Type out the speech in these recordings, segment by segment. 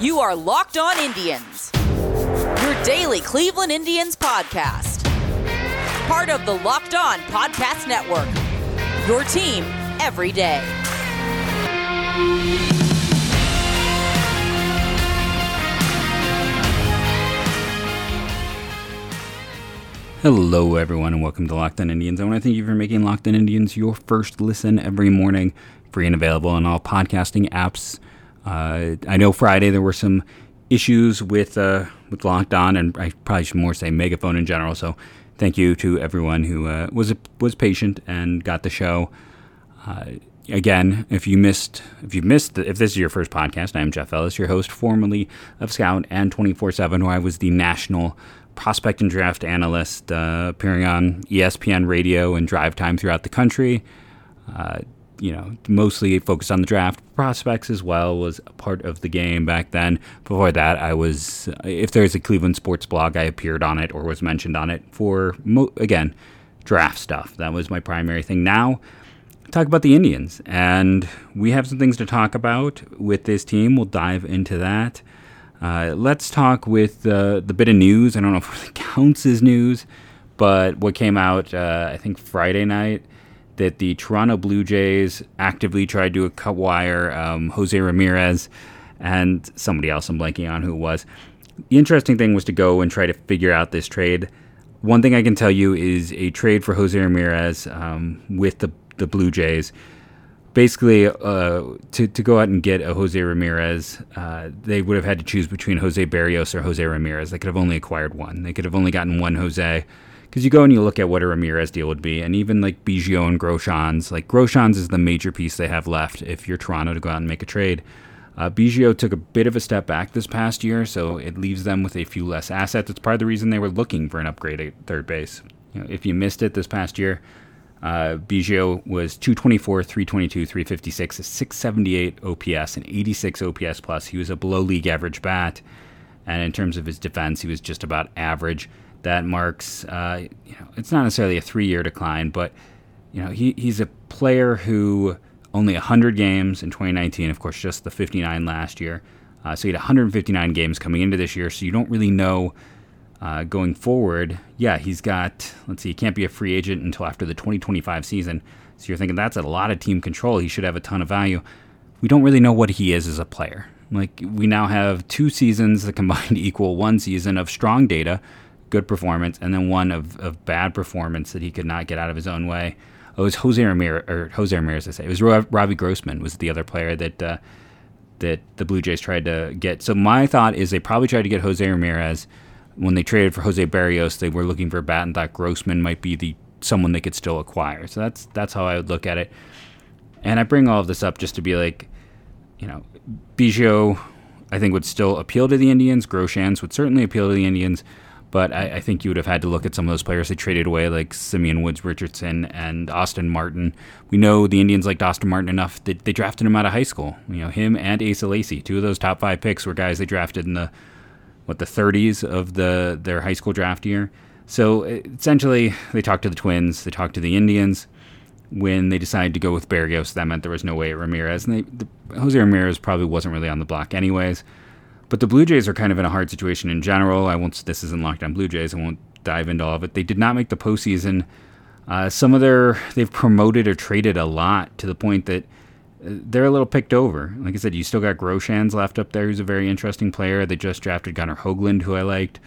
You are Locked On Indians, your daily Cleveland Indians podcast. Part of the Locked On Podcast Network, your team every day. Hello, everyone, and welcome to Locked On Indians. I want to thank you for making Locked On Indians your first listen every morning, free and available on all podcasting apps. Uh, I know Friday there were some issues with uh, with Locked On, and I probably should more say Megaphone in general. So, thank you to everyone who uh, was was patient and got the show. Uh, again, if you missed, if you missed, the, if this is your first podcast, I am Jeff Ellis, your host, formerly of Scout and twenty four seven, where I was the national prospect and draft analyst, uh, appearing on ESPN radio and drive time throughout the country. You know, mostly focused on the draft. Prospects as well was a part of the game back then. Before that, I was, if there's a Cleveland sports blog, I appeared on it or was mentioned on it for, mo- again, draft stuff. That was my primary thing. Now, talk about the Indians. And we have some things to talk about with this team. We'll dive into that. Uh, let's talk with uh, the bit of news. I don't know if it counts as news, but what came out, uh, I think, Friday night that the Toronto Blue Jays actively tried to cut wire um, Jose Ramirez and somebody else. I'm blanking on who it was. The interesting thing was to go and try to figure out this trade. One thing I can tell you is a trade for Jose Ramirez um, with the, the Blue Jays basically uh, to, to go out and get a Jose Ramirez, uh, they would have had to choose between Jose Berrios or Jose Ramirez. They could have only acquired one. They could have only gotten one Jose. Because you go and you look at what a Ramirez deal would be, and even like Biggio and Groshans, like Groshans is the major piece they have left if you're Toronto to go out and make a trade. Uh, Biggio took a bit of a step back this past year, so it leaves them with a few less assets. It's part of the reason they were looking for an upgrade at third base. You know, if you missed it this past year, uh, Biggio was 224, 322, 356, 678 OPS, and 86 OPS plus. He was a below league average bat, and in terms of his defense, he was just about average. That marks, uh, you know, it's not necessarily a three-year decline, but you know, he, he's a player who only 100 games in 2019, of course, just the 59 last year. Uh, so he had 159 games coming into this year, so you don't really know uh, going forward, yeah, he's got, let's see, he can't be a free agent until after the 2025 season. So you're thinking that's a lot of team control. He should have a ton of value. We don't really know what he is as a player. Like, we now have two seasons that combined equal one season of strong data, good performance, and then one of, of bad performance that he could not get out of his own way. It was Jose Ramirez, or Jose Ramirez, I say. It was Robbie Grossman was the other player that uh, that the Blue Jays tried to get. So my thought is they probably tried to get Jose Ramirez when they traded for Jose Berrios. they were looking for a bat and thought Grossman might be the someone they could still acquire. So that's that's how I would look at it. And I bring all of this up just to be like, you know, Biggio, I think would still appeal to the Indians. Groshans would certainly appeal to the Indians, but I, I, think you would have had to look at some of those players they traded away, like Simeon Woods Richardson and Austin Martin. We know the Indians liked Austin Martin enough that they drafted him out of high school. You know, him and Asa Lacy, two of those top five picks were guys they drafted in the what the 30s of the their high school draft year. So essentially, they talked to the Twins, they talked to the Indians. When they decided to go with Berrios, that meant there was no way at Ramirez, and they, the, Jose Ramirez probably wasn't really on the block anyways. But the Blue Jays are kind of in a hard situation in general. I won't. This isn't locked on Blue Jays. I won't dive into all of it. They did not make the postseason. Uh, some of their they've promoted or traded a lot to the point that they're a little picked over. Like I said, you still got Groshans left up there, who's a very interesting player. They just drafted Gunnar Hoglund, who I liked.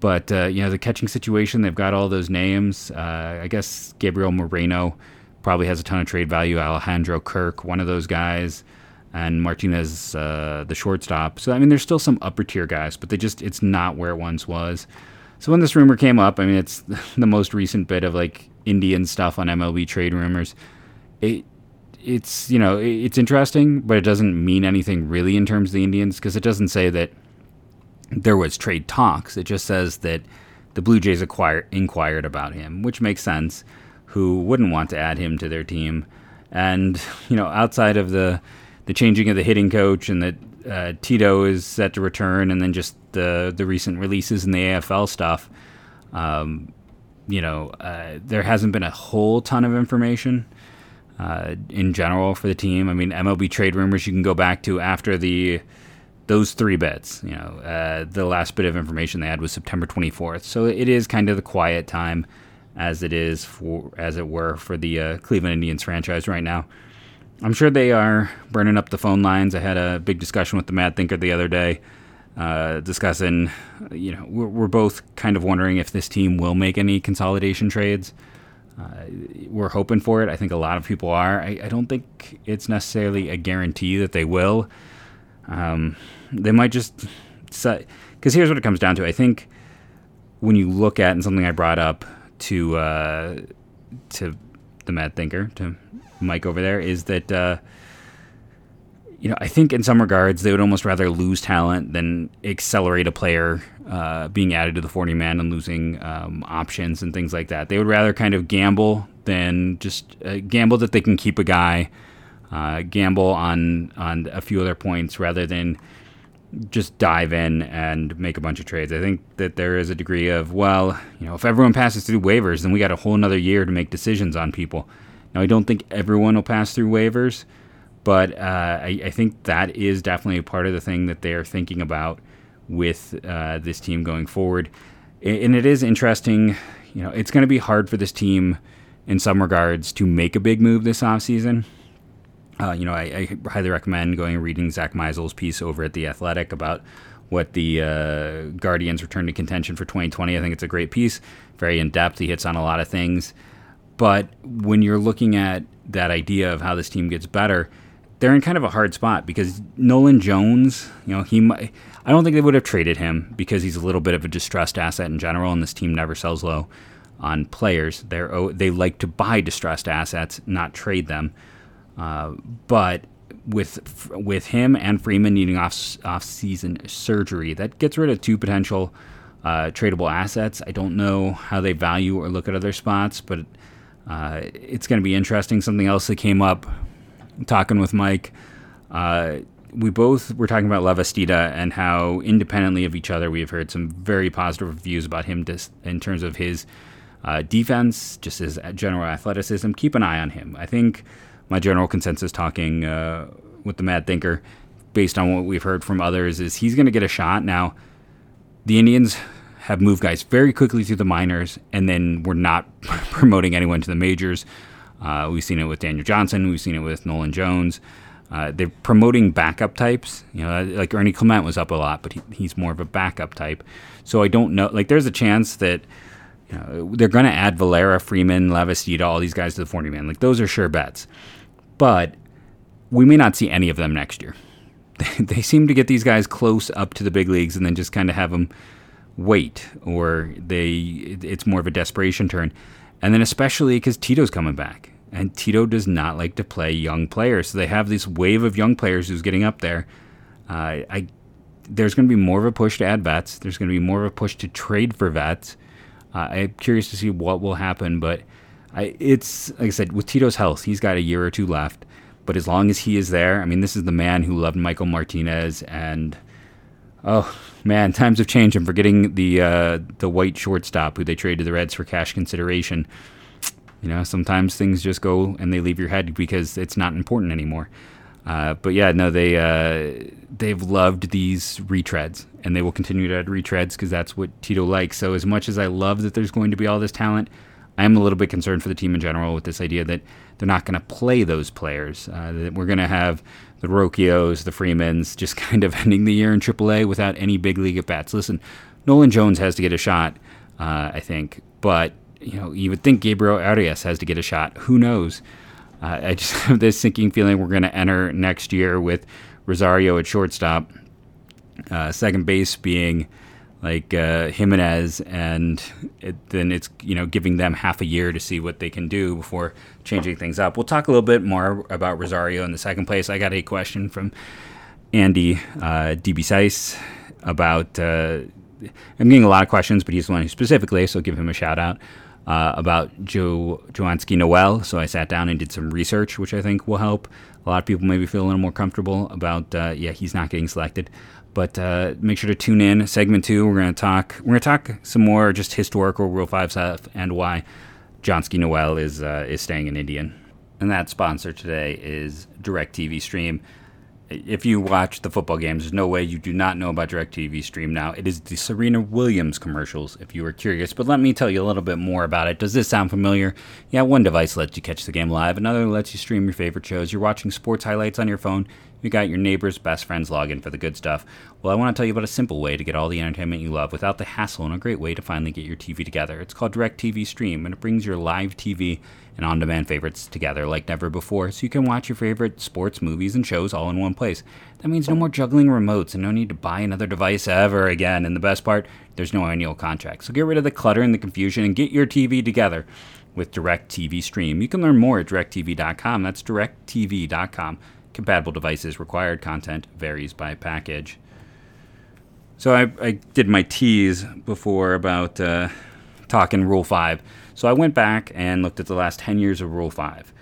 But, uh, you know, the catching situation, they've got all those names. Uh, I guess Gabriel Moreno probably has a ton of trade value. Alejandro Kirk, one of those guys. And Martinez, uh, the shortstop. So, I mean, there's still some upper tier guys, but they just, it's not where it once was. So when this rumor came up, I mean, it's the most recent bit of like Indian stuff on MLB trade rumors. It, it's you know it's interesting, but it doesn't mean anything really in terms of the Indians because it doesn't say that there was trade talks. It just says that the Blue Jays acquired inquired about him, which makes sense. Who wouldn't want to add him to their team? And you know, outside of the the changing of the hitting coach and that uh, Tito is set to return, and then just the the recent releases in the AFL stuff, um, you know, uh, there hasn't been a whole ton of information uh, in general for the team. I mean, MLB trade rumors you can go back to after the those three bits. You know, uh, the last bit of information they had was September 24th, so it is kind of the quiet time, as it is for as it were for the uh, Cleveland Indians franchise right now. I'm sure they are burning up the phone lines. I had a big discussion with the Mad Thinker the other day, uh, discussing. You know, we're, we're, both kind of wondering if this team will make any consolidation trades. Uh, we're hoping for it. I think a lot of people are. I, I don't think it's necessarily a guarantee that they will. Um, they might just because here's what it comes down to. I think when you look at and something I brought up to uh, to the Mad Thinker to Mike over there is that uh, you know I think in some regards they would almost rather lose talent than accelerate a player uh, being added to the 40 man and losing um, options and things like that. They would rather kind of gamble than just uh, gamble that they can keep a guy, uh, gamble on on a few other points rather than just dive in and make a bunch of trades. I think that there is a degree of, well, you know, if everyone passes through waivers, then we got a whole another year to make decisions on people. Now, I don't think everyone will pass through waivers, but uh, I, I, think that is definitely a part of the thing that they are thinking about with uh, this team going forward. And it is interesting, you know, it's going to be hard for this team in some regards to make a big move this offseason. Uh, you know, I, I, highly recommend going and reading Zack Meisel's piece over at The Athletic about what the uh, Guardians return to contention for 2020. I think it's a great piece, very in depth. He hits on a lot of things. But when you're looking at that idea of how this team gets better, they're in kind of a hard spot because Nolan Jones, you know, he might, I don't think they would have traded him because he's a little bit of a distressed asset in general, and this team never sells low on players. They're they like to buy distressed assets, not trade them. Uh, but with with him and Freeman needing off off season surgery, that gets rid of two potential uh, tradable assets. I don't know how they value or look at other spots, but uh, it's going to be interesting. Something else that came up talking with Mike. Uh, we both were talking about Lavastida and how independently of each other we have heard some very positive reviews about him dis- in terms of his uh, defense, just his general athleticism. Keep an eye on him. I think my general consensus talking uh, with the Mad Thinker, based on what we've heard from others, is he's going to get a shot. Now, the Indians have moved guys very quickly through the minors, and then we're not promoting anyone to the majors. Uh, we've seen it with Daniel Johnson. We've seen it with Nolan Jones. Uh, they're promoting backup types. You know, like Ernie Clement was up a lot, but he, he's more of a backup type. So I don't know. Like, there's a chance that you know, they're going to add Valera, Freeman, Lavastida, all these guys to the 40 man. Like, those are sure bets but we may not see any of them next year. they seem to get these guys close up to the big leagues and then just kind of have them wait, or they it's more of a desperation turn. And then especially because Tito's coming back, and Tito does not like to play young players, so they have this wave of young players who's getting up there. Uh, I there's going to be more of a push to add vets. There's going to be more of a push to trade for vets. Uh, I'm curious to see what will happen, but I, it's like I said with Tito's health, he's got a year or two left. But as long as he is there, I mean, this is the man who loved Michael Martinez, and oh man, times have changed. I'm forgetting the uh, the white shortstop who they traded to the Reds for cash consideration. You know, sometimes things just go and they leave your head because it's not important anymore. Uh, but yeah, no, they uh, they've loved these retreads, and they will continue to add retreads because that's what Tito likes. So as much as I love that there's going to be all this talent, I am a little bit concerned for the team in general with this idea that they're not going to play those players. Uh, that we're going to have the Rocchios, the Freemans, just kind of ending the year in AAA without any big league at bats. Listen, Nolan Jones has to get a shot, uh, I think, but you know you would think Gabriel Arias has to get a shot. Who knows? Uh, I just have this sinking feeling we're going to enter next year with Rosario at shortstop, uh, second base being like uh, Jimenez, and it, then it's you know giving them half a year to see what they can do before changing things up. We'll talk a little bit more about Rosario in the second place. I got a question from Andy uh, DB about. Uh, I'm getting a lot of questions, but he's the one who specifically, so I'll give him a shout out. Uh, about Joe Joansky Noel. So I sat down and did some research, which I think will help. A lot of people maybe feel a little more comfortable about, uh, yeah, he's not getting selected. But uh, make sure to tune in. Segment two, we're going to talk. We're going to talk some more just historical Rule Five stuff and why Johnsky Noel is uh, is staying in Indian. And that sponsor today is DirecTV Stream. if you watch the football games, there's no way you do not know about DirecTV Stream now. It is the Serena Williams commercials, if you were curious. But let me tell you a little bit more about it. Does this sound familiar? Yeah, one device lets you catch the game live, another lets you stream your favorite shows. You're watching sports highlights on your phone. You got your neighbor's best friend's login for the good stuff. Well, I want to tell you about a simple way to get all the entertainment you love without the hassle and a great way to finally get your TV together. It's called DirecTV Stream, and it brings your live TV and on demand favorites together like never before so you can watch your favorite sports, movies, and shows all in one place. That means no more juggling remotes and no need to buy another device ever again. And the best part, there's no annual contract. So get rid of the clutter and the confusion and get your TV together with DirecTV Stream. You can learn more at directv.com. That's directv.com. Compatible devices, required content varies by package. So I, I did my tease before about uh, talking Rule 5. So I went back and looked at the last 10 years of Rule 5.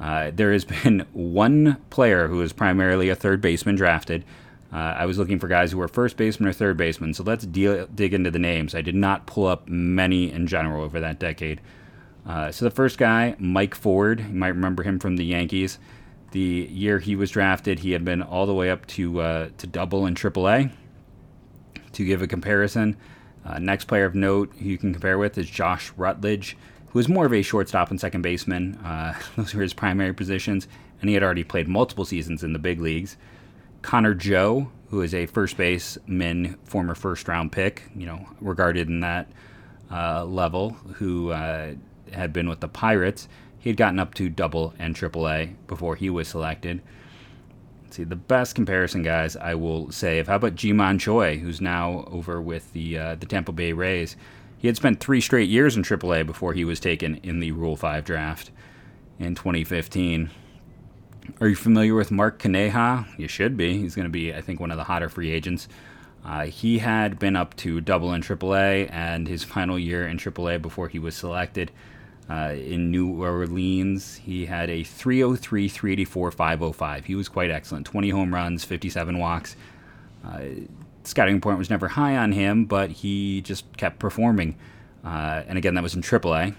Uh, there has been one player who is primarily a third baseman drafted. Uh, I was looking for guys who were first baseman or third baseman, so let's deal, dig into the names. I did not pull up many in general over that decade. Uh, so the first guy, Mike Ford, you might remember him from the Yankees. The year he was drafted, he had been all the way up to uh, to double and triple A. To give a comparison, uh, next player of note who you can compare with is Josh Rutledge, who is more of a shortstop and second baseman. Uh, those were his primary positions, and he had already played multiple seasons in the big leagues. Connor Joe, who is a first baseman, former first round pick, you know, regarded in that uh, level, who uh, had been with the Pirates. He had gotten up to double and triple A before he was selected. See, the best comparison, guys, I will say, of how about Ji-Man Choi, who's now over with the uh, the Tampa Bay Rays. He had spent three straight years in AAA before he was taken in the Rule 5 draft in 2015. Are you familiar with Mark Canha? You should be. He's going to be, I think, one of the hotter free agents. Uh, he had been up to double in AAA, and his final year in AAA before he was selected uh, in New Orleans, he had a 303, 384, 505. He was quite excellent. 20 home runs, 57 walks. Uh, scouting point was never high on him, but he just kept performing. Uh, and again, that was in AAA.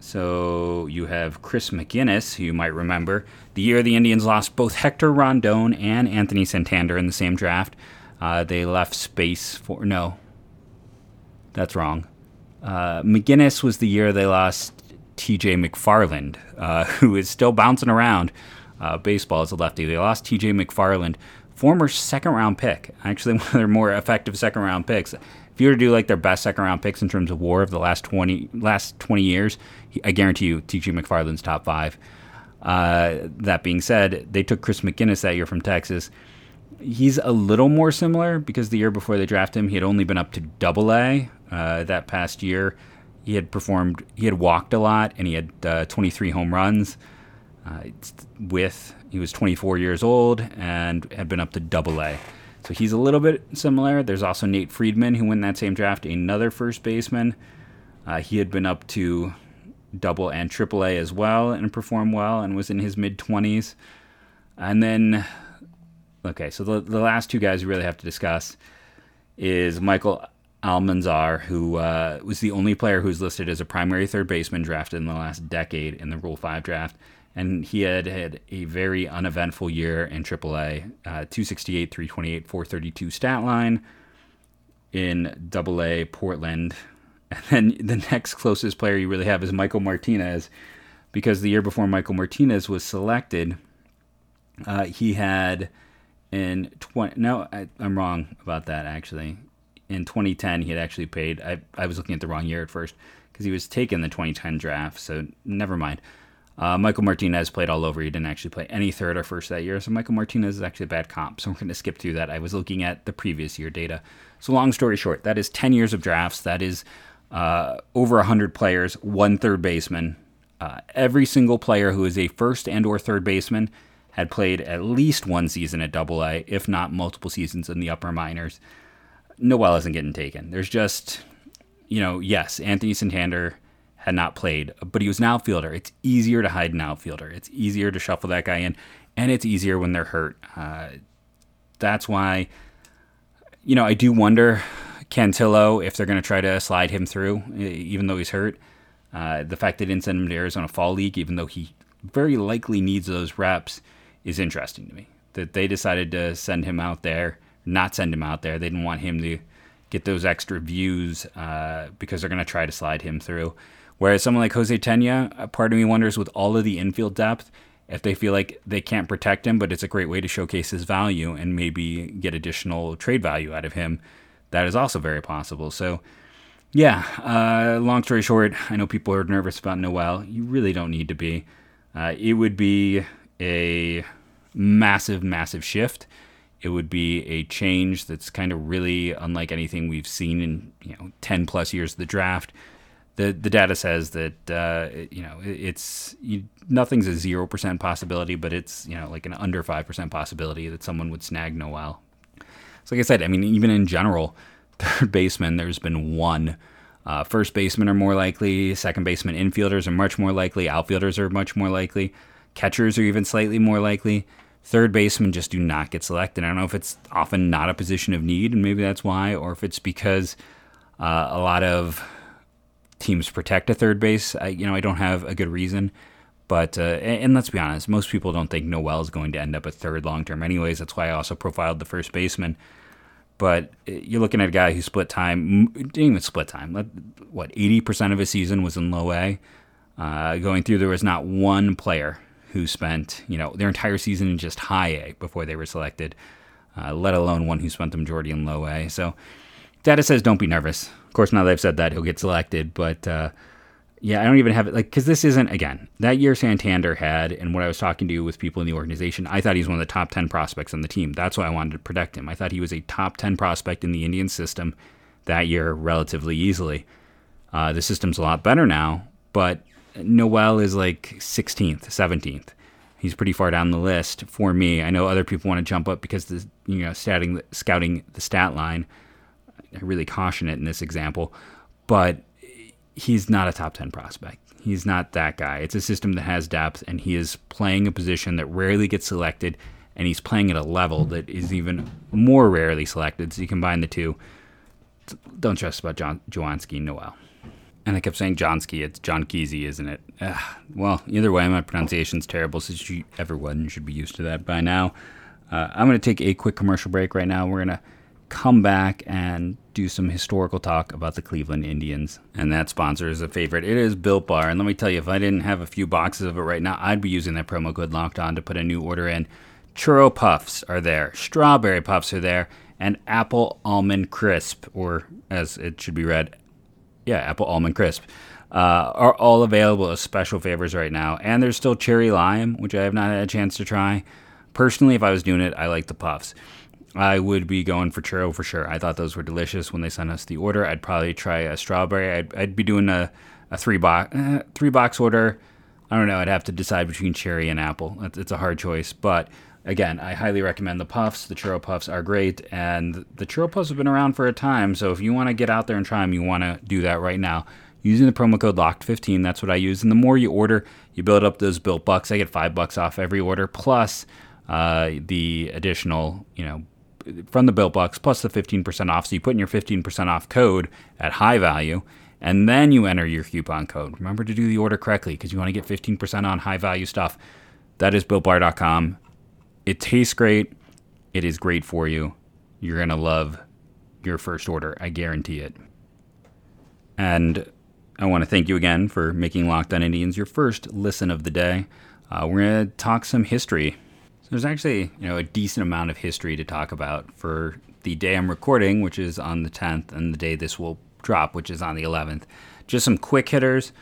So you have Chris McGuiness, who you might remember. The year the Indians lost both Hector Rondon and Anthony Santander in the same draft, uh, they left space for. No, that's wrong. Uh, McGuiness was the year they lost TJ McFarland, uh, who is still bouncing around uh, baseball as a lefty. They lost TJ McFarland, former second round pick, actually one of their more effective second round picks. If you were to do like their best second round picks in terms of WAR of the last twenty last twenty years, I guarantee you TJ McFarland's top five. Uh, that being said, they took Chris McGuiness that year from Texas. He's a little more similar because the year before they drafted him, he had only been up to Double A uh, that past year. He had performed, he had walked a lot, and he had uh, 23 home runs. Uh, with he was 24 years old and had been up to Double A. So he's a little bit similar. There's also Nate Freiman, who won that same draft, another first baseman. Uh, he had been up to Double and Triple A as well, and performed well, and was in his mid 20s. And then, okay, so the, the last two guys we really have to discuss is Michael Almanzar, who uh, was the only player who's listed as a primary third baseman drafted in the last decade in the Rule 5 draft. And he had had a very uneventful year in AAA uh, 268, 328, 432 stat line in AA Portland. And then the next closest player you really have is Michael Martinez, because the year before Michael Martinez was selected, uh, he had in 20. No, I, I'm wrong about that actually in 2010 he had actually paid. I, I was looking at the wrong year at first because he was taken the 2010 draft. So never mind. Uh, Michael Martinez played all over. He didn't actually play any third or first that year. So Michael Martinez is actually a bad comp. So we're going to skip through that. I was looking at the previous year data. So long story short, that is 10 years of drafts. That is uh, over 100 players, one third baseman. Uh, every single player who is a first and or third baseman had played at least one season at Double A, if not multiple seasons in the upper minors. Noel isn't getting taken. There's just, you know, yes, Anthony Santander had not played, but he was an outfielder. It's easier to hide an outfielder. It's easier to shuffle that guy in, and it's easier when they're hurt. Uh, that's why, you know, I do wonder Cantillo if they're going to try to slide him through, even though he's hurt. Uh, the fact they didn't send him to Arizona Fall League, even though he very likely needs those reps, is interesting to me. That they decided to send him out there, not send him out there. They didn't want him to get those extra views uh, because they're going to try to slide him through. Whereas someone like Jose Tena, part of me wonders with all of the infield depth, if they feel like they can't protect him, but it's a great way to showcase his value and maybe get additional trade value out of him. That is also very possible. So, yeah, uh, long story short, I know people are nervous about Noel. You really don't need to be. Uh, it would be a massive, massive shift. It would be a change that's kind of really unlike anything we've seen in you know 10 plus years of the draft. The, the data says that uh, you know it's you, nothing's a zero percent possibility, but it's you know like an under five percent possibility that someone would snag Noel. So like I said, I mean even in general, third baseman there's been one. Uh, first basemen are more likely. Second baseman infielders are much more likely. Outfielders are much more likely. Catchers are even slightly more likely. Third basemen just do not get selected. I don't know if it's often not a position of need, and maybe that's why, or if it's because uh, a lot of teams protect a third base. I, you know, I don't have a good reason. But uh, and, let's be honest, most people don't think Noel is going to end up at third long term. Anyways, that's why I also profiled the first baseman. But uh, you're looking at a guy who split time, didn't even split time. What 80% of his season was in low A. Uh, going through, there was not one player who spent you know their entire season in just high A before they were selected, uh, let alone one who spent the majority in low A. So data says don't be nervous. Of course, now they've said that he'll get selected, but uh, yeah, I don't even have it like because this isn't again that year Santander had, and what I was talking to with people in the organization, I thought he was one of the top ten prospects on the team. That's why I wanted to protect him. I thought he was a top ten prospect in the Indian system that year relatively easily. Uh, the system's a lot better now, but Noel is like 16th, 17th. He's pretty far down the list for me. I know other people want to jump up because the you know scouting scouting the stat line. I really caution it in this example, but he's not a top 10 prospect. He's not that guy. It's a system that has depth, and he is playing a position that rarely gets selected, and he's playing at a level that is even more rarely selected. So you combine the two. Don't trust about John Joanski Noel. And I kept saying Johnsky. It's John Kesey, isn't it? Ugh. Well, either way, my pronunciation's terrible, so everyone should be used to that by now. Uh, I'm going to take a quick commercial break right now. We're going to come back and do some historical talk about the Cleveland Indians. And that sponsor is a favorite. It is Built Bar. And let me tell you, if I didn't have a few boxes of it right now, I'd be using that promo code locked on to put a new order in. Churro Puffs are there, strawberry puffs are there, and apple almond crisp, or as it should be read, yeah, apple almond crisp. Uh, are all available as special favors right now. And there's still cherry lime, which I have not had a chance to try. Personally, if I was doing it, I like the puffs. I would be going for churro for sure. I thought those were delicious when they sent us the order. I'd probably try a strawberry. I'd, I'd be doing a, a three box eh, three box order. I don't know. I'd have to decide between cherry and apple. It's, it's a hard choice, but again, I highly recommend the puffs. The churro puffs are great, and the churro puffs have been around for a time. So if you want to get out there and try them, you want to do that right now using the promo code locked15. That's what I use. And the more you order, you build up those built bucks. I get five bucks off every order, plus uh, the additional, you know, from the Built Bucks plus the 15% off. So you put in your 15% off code at high value, and then you enter your coupon code. Remember to do the order correctly because you want to get 15% on high value stuff. That is BuiltBar.com. It tastes great. It is great for you. You're going to love your first order. I guarantee it. And I want to thank you again for making Locked On Indians your first listen of the day. Uh, we're going to talk some history there's actually you know a decent amount of history to talk about for the day I'm recording, which is on the 10th, and the day this will drop, which is on the 11th. Just some quick hitters.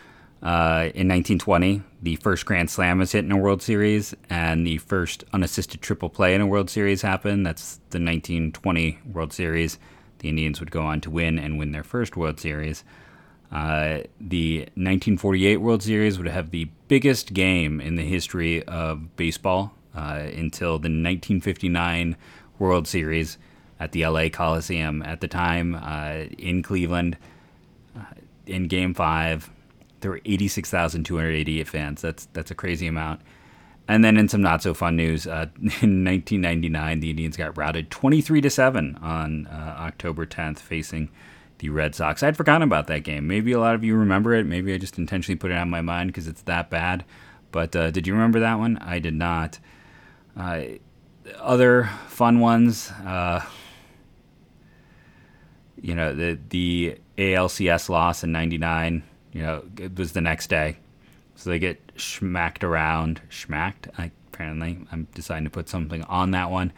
Uh, in 1920, the first Grand Slam was hit in a World Series, and the first unassisted triple play in a World Series happened. That's the 1920 World Series. The Indians would go on to win and win their first World Series. Uh, the 1948 World Series would have the biggest game in the history of baseball uh, until the 1959 World Series at the LA Coliseum. At the time, uh, in Cleveland, uh, in Game Five, there were 86,288 fans. That's that's a crazy amount. And then in some not so fun news, uh, in 1999, the Indians got routed 23 to seven on uh, October 10th, facing the Red Sox. I'd forgotten about that game. Maybe a lot of you remember it. Maybe I just intentionally put it on my mind because it's that bad. But uh, did you remember that one? I did not. Uh, other fun ones, uh, you know, the the ALCS loss in '99. You know, it was the next day, so they get smacked around. smacked. I, apparently. I'm deciding to put something on that one.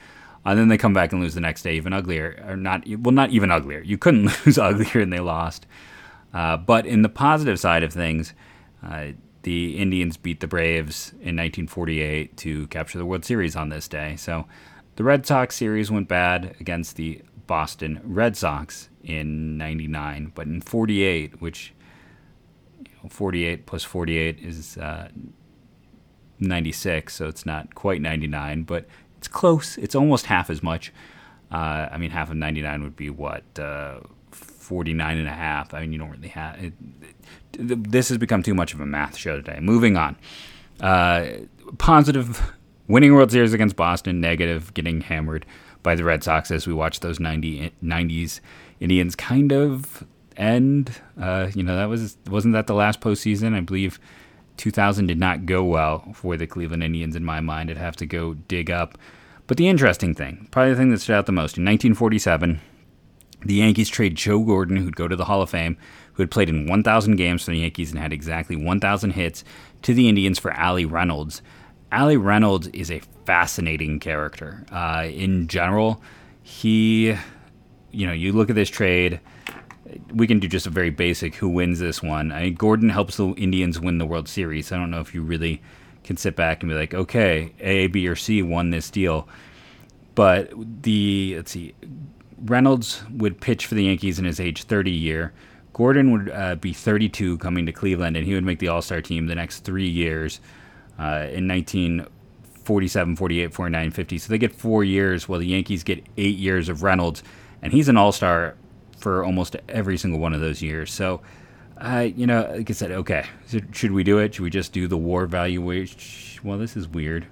And then they come back and lose the next day, even uglier, or not. Well, not even uglier. You couldn't lose uglier, and they lost. Uh, but in the positive side of things, uh, the Indians beat the Braves in 1948 to capture the World Series on this day. So the Red Sox series went bad against the Boston Red Sox in 99, but in 48, which 48 plus 48 is uh, 96, so it's not quite 99, but it's close. It's almost half as much. Uh, I mean, half of 99 would be what? Uh, 49 and a half. I mean, you don't really have it, it, this has become too much of a math show today. Moving on. Uh, positive winning World Series against Boston, negative getting hammered by the Red Sox as we watch those 90, 90s Indians kind of end. Uh, you know, that was wasn't that the last postseason? I believe 2000 did not go well for the Cleveland Indians in my mind. I'd have to go dig up. But the interesting thing, probably the thing that stood out the most, in 1947, the Yankees trade Joe Gordon, who'd go to the Hall of Fame, who had played in 1,000 games for the Yankees and had exactly 1,000 hits, to the Indians for Allie Reynolds. Allie Reynolds is a fascinating character. Uh, in general, he, you know, you look at this trade, we can do just a very basic who wins this one. I mean, Gordon helps the Indians win the World Series. I don't know if you really can sit back and be like, okay, A, B, or C won this deal. But the, let's see, Reynolds would pitch for the Yankees in his age 30 year. Gordon would uh, be 32 coming to Cleveland, and he would make the All Star team the next three years uh, in 1947, 48, 49, 50. So they get four years, while the Yankees get eight years of Reynolds, and he's an All Star for almost every single one of those years. So, uh, you know, like I said, okay, should we do it? Should we just do the war valuation? Well, this is weird.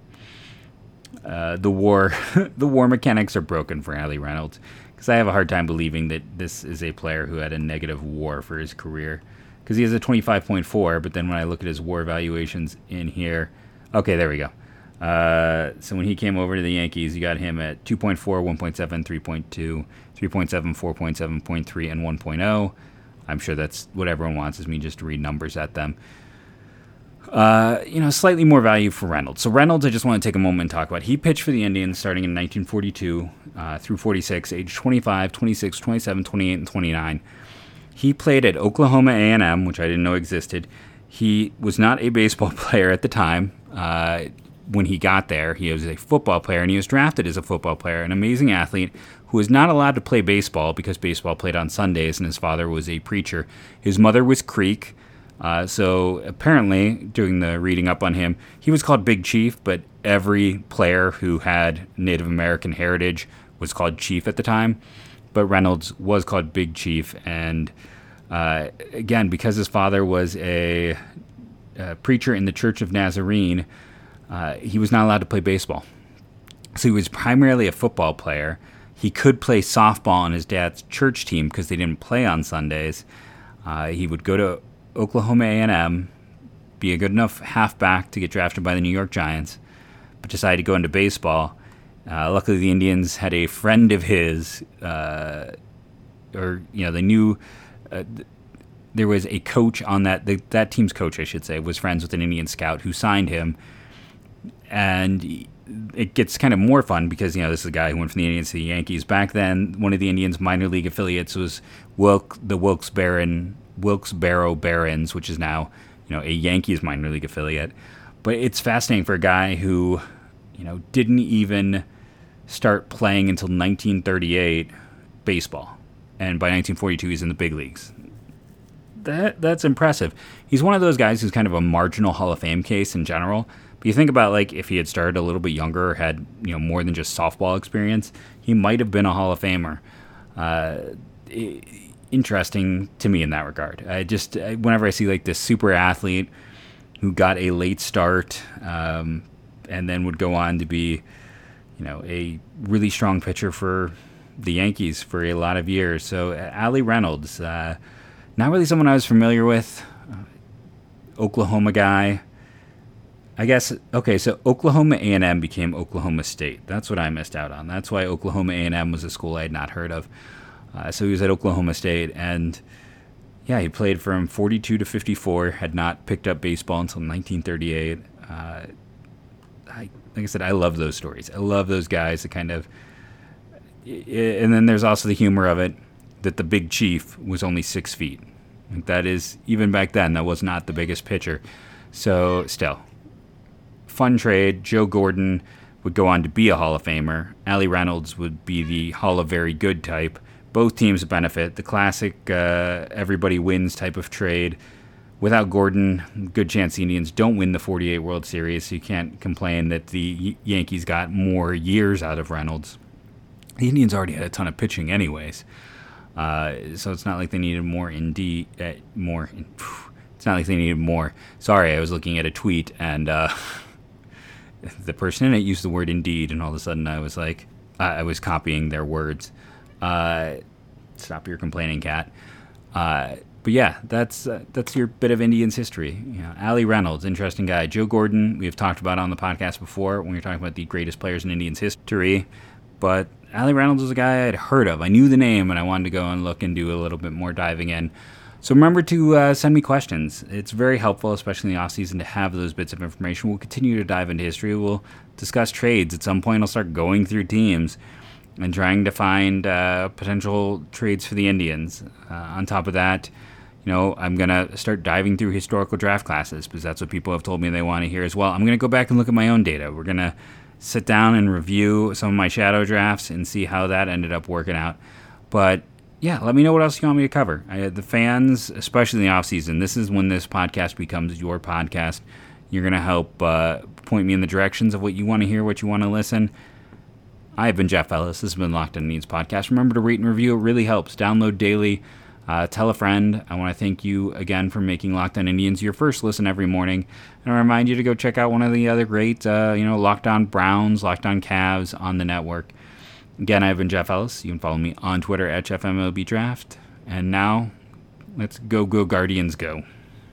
Uh, the war, the war mechanics are broken for Allie Reynolds because I have a hard time believing that this is a player who had a negative WAR for his career. Because he has a 25.4, but then when I look at his WAR valuations in here, okay, there we go. Uh, so when he came over to the Yankees, you got him at 2.4, 1.7, 3.2, 3.7, 4.7, and 1.0. I'm sure that's what everyone wants is me just to read numbers at them. Uh, you know, slightly more value for Reynolds. So Reynolds, I just want to take a moment and talk about. He pitched for the Indians starting in 1942 uh, through 46, age 25, 26, 27, 28, and 29. He played at Oklahoma A&M, which I didn't know existed. He was not a baseball player at the time. Uh, when he got there, he was a football player, and he was drafted as a football player, an amazing athlete who was not allowed to play baseball because baseball played on Sundays, and his father was a preacher. His mother was Creek. Uh, so apparently, doing the reading up on him, he was called Big Chief, but every player who had Native American heritage was called Chief at the time. But Reynolds was called Big Chief, and uh, again, because his father was a, a, preacher in the Church of Nazarene, uh, he was not allowed to play baseball. So he was primarily a football player. He could play softball on his dad's church team because they didn't play on Sundays. Uh, he would go to Oklahoma A&M, be a good enough halfback to get drafted by the New York Giants, but decided to go into baseball. Uh, luckily, the Indians had a friend of his, uh, or you know, they knew uh, there was a coach on that the, that team's coach, I should say, was friends with an Indian scout who signed him, and it gets kind of more fun because you know this is a guy who went from the Indians to the Yankees. Back then, one of the Indians' minor league affiliates was Wilk, the Wilkes Barre Wilkes-Barre Barons, which is now you know a Yankees minor league affiliate. But it's fascinating for a guy who you know didn't even start playing until 1938 baseball, and by 1942 he's in the big leagues. That that's impressive. He's one of those guys who's kind of a marginal Hall of Fame case in general. But you think about like if he had started a little bit younger, had you know more than just softball experience, he might have been a Hall of Famer. Uh, interesting to me in that regard. I just whenever I see like this super athlete who got a late start um, and then would go on to be, you know, a really strong pitcher for the Yankees for a lot of years. So uh, Allie Reynolds, uh, not really someone I was familiar with. Uh, Oklahoma guy. I guess okay. So Oklahoma A and M became Oklahoma State. That's what I missed out on. That's why Oklahoma A and M was a school I had not heard of. Uh, so he was at Oklahoma State, and yeah, he played from 42 to 54. Had not picked up baseball until 1938. Uh, I, like I said, I love those stories. I love those guys that kind of. And then there's also the humor of it that the big chief was only six feet. That is even back then. That was not the biggest pitcher. So still, fun trade. Joe Gordon would go on to be a Hall of Famer. Allie Reynolds would be the Hall of Very Good type. Both teams benefit. The classic uh, everybody wins type of trade. Without Gordon, good chance the Indians don't win the 48 World Series, so you can't complain that the Yankees got more years out of Reynolds. The Indians already had a ton of pitching, anyways. Uh, so it's not like they needed more indeed uh, more. It's not like they needed more. Sorry, I was looking at a tweet and uh, the person in it used the word indeed, and all of a sudden I was like, I was copying their words. Uh, stop your complaining, cat. Uh, but yeah, that's uh, that's your bit of Indians history. You know, Allie Reynolds, interesting guy. Joe Gordon, we've talked about on the podcast before when we are talking about the greatest players in Indians history. But Allie Reynolds was a guy I'd heard of. I knew the name, and I wanted to go and look and do a little bit more diving in. So remember to uh, send me questions. It's very helpful, especially in the off season, to have those bits of information. We'll continue to dive into history. We'll discuss trades. At some point, I'll start going through teams and trying to find uh, potential trades for the Indians. Uh, on top of that, you know, I'm going to start diving through historical draft classes because that's what people have told me they want to hear as well. I'm going to go back and look at my own data. We're going to sit down and review some of my shadow drafts and see how that ended up working out. But yeah, let me know what else you want me to cover. I, the fans, especially in the off season, this is when this podcast becomes your podcast. You're going to help uh, point me in the directions of what you want to hear, what you want to listen. I've been Jeff Ellis. This has been Locked On Indians Podcast. Remember to rate and review. It really helps. Download daily. Uh, tell a friend. I want to thank you again for making Locked On Indians your first listen every morning. And I remind you to go check out one of the other great, uh, you know, Locked On Browns, Locked On Cavs on the network. Again, I've been Jeff Ellis. You can follow me on Twitter at JeffMLBDraft. And now, let's go, go, Guardians, go.